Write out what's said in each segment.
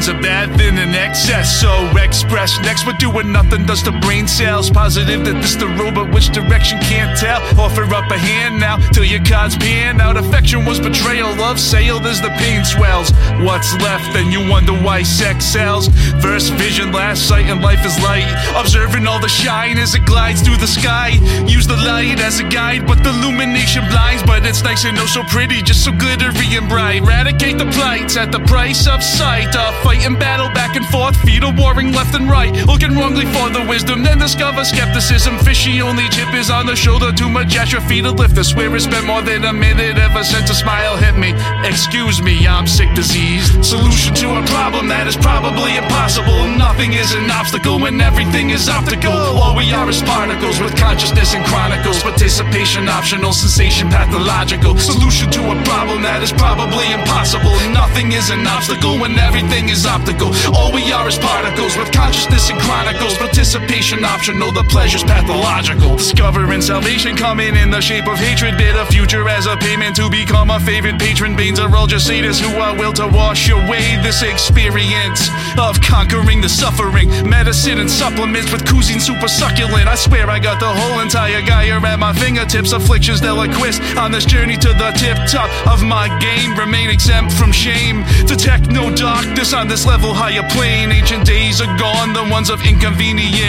Moderation's a bad thing in excess, so express. Next, we're doing nothing does the brain cells. Positive that this the road, but which direction can't tell. Offer up a hand now till your cards pan out. Affection was betrayal, love sailed as the pain swells. What's left? Then you wonder why sex sells. First vision, last sight, and life is light. Observing all the shine as it glides through the sky. Use the light as a guide, but the illumination blinds. But it's nice and oh so pretty, just so glittery and bright. Eradicate the plights at the price of sight. A fighting battle back and forth, feet are warring left and right. Looking wrongly for the wisdom, then discover skepticism. Fishy only chip is on the shoulder, too much at your feet to lift. I swear it's been more than a minute ever since a smile hit me. Excuse me, I'm sick diseased. Solution to a problem that is probably impossible. Nothing is an obstacle when everything is optical. All we is particles with consciousness and chronicles. Participation optional, sensation pathological. Solution to a problem that is probably impossible. Nothing is an obstacle when everything is optical. All we are is particles with consciousness and chronicles. Participation optional, the pleasure's pathological. Discovering salvation coming in the shape of hatred. Bitter future as a payment to become a favorite patron. Banes are all just satyrs who are will to wash away this experience of conquering the suffering. Medicine and supplements with cuisine super succulent. I swear I got the whole entire Gaia at my fingertips. Afflictions deliquist on this journey to the tip top of my game. Remain exempt from shame. Detect no darkness on this level higher plane. Ancient days are gone, the ones of inconvenience.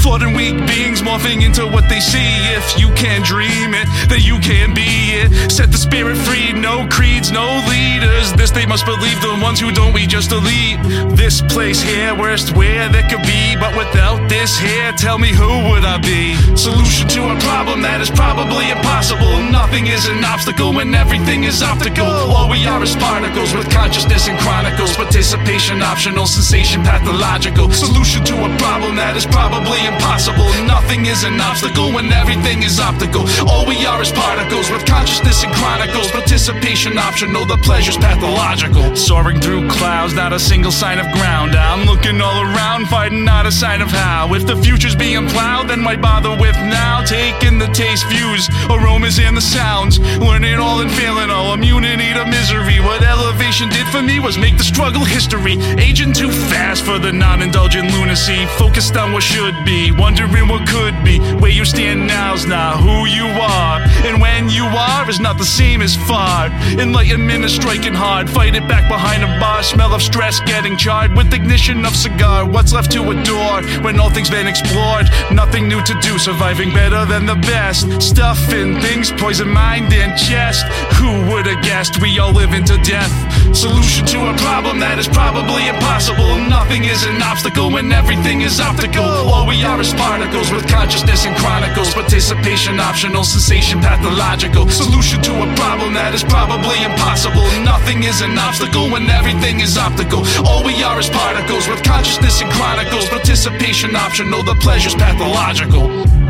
Flawed and weak beings morphing into what they see. If you can dream it, then you can be it. Set the spirit free, no creeds, no leaders. This they must believe, the ones who don't, we just delete. This place here, worst where there could be. But without this here, tell me who would I be? Solution to a problem that is probably impossible. Nothing is an obstacle when everything is optical. All we are is particles with consciousness and chronicles. Participation optional, sensation pathological. Solution to a problem that is probably impossible. Nothing is an obstacle when everything is optical. All we are is particles with consciousness and chronicles. Participation optional, the pleasure's pathological. Soaring through clouds, not a single sign of ground. I'm looking all around, fighting not a sign of how. If the future's being plowed, then why bother with now? Taking the taste, views, aromas, and the sounds. Learning all and feeling all, immunity to misery. What did for me was make the struggle history. Aging too fast for the non indulgent lunacy. Focused on what should be, wondering what could be. Where you stand now's not who you are. And when you are is not the same as far. Enlightenment is striking hard. Fight it back behind a bar. Smell of stress getting charred with ignition of cigar. What's left to adore when all things been explored? Nothing new to do. Surviving better than the best. Stuff and things poison mind and chest. Who would have guessed we all live into death? Solution to a problem that is probably impossible. Nothing is an obstacle when everything is optical. All we are is particles with consciousness and chronicles. Participation optional, sensation pathological. Solution to a problem that is probably impossible. Nothing is an obstacle when everything is optical. All we are is particles with consciousness and chronicles. Participation optional, the pleasure's pathological.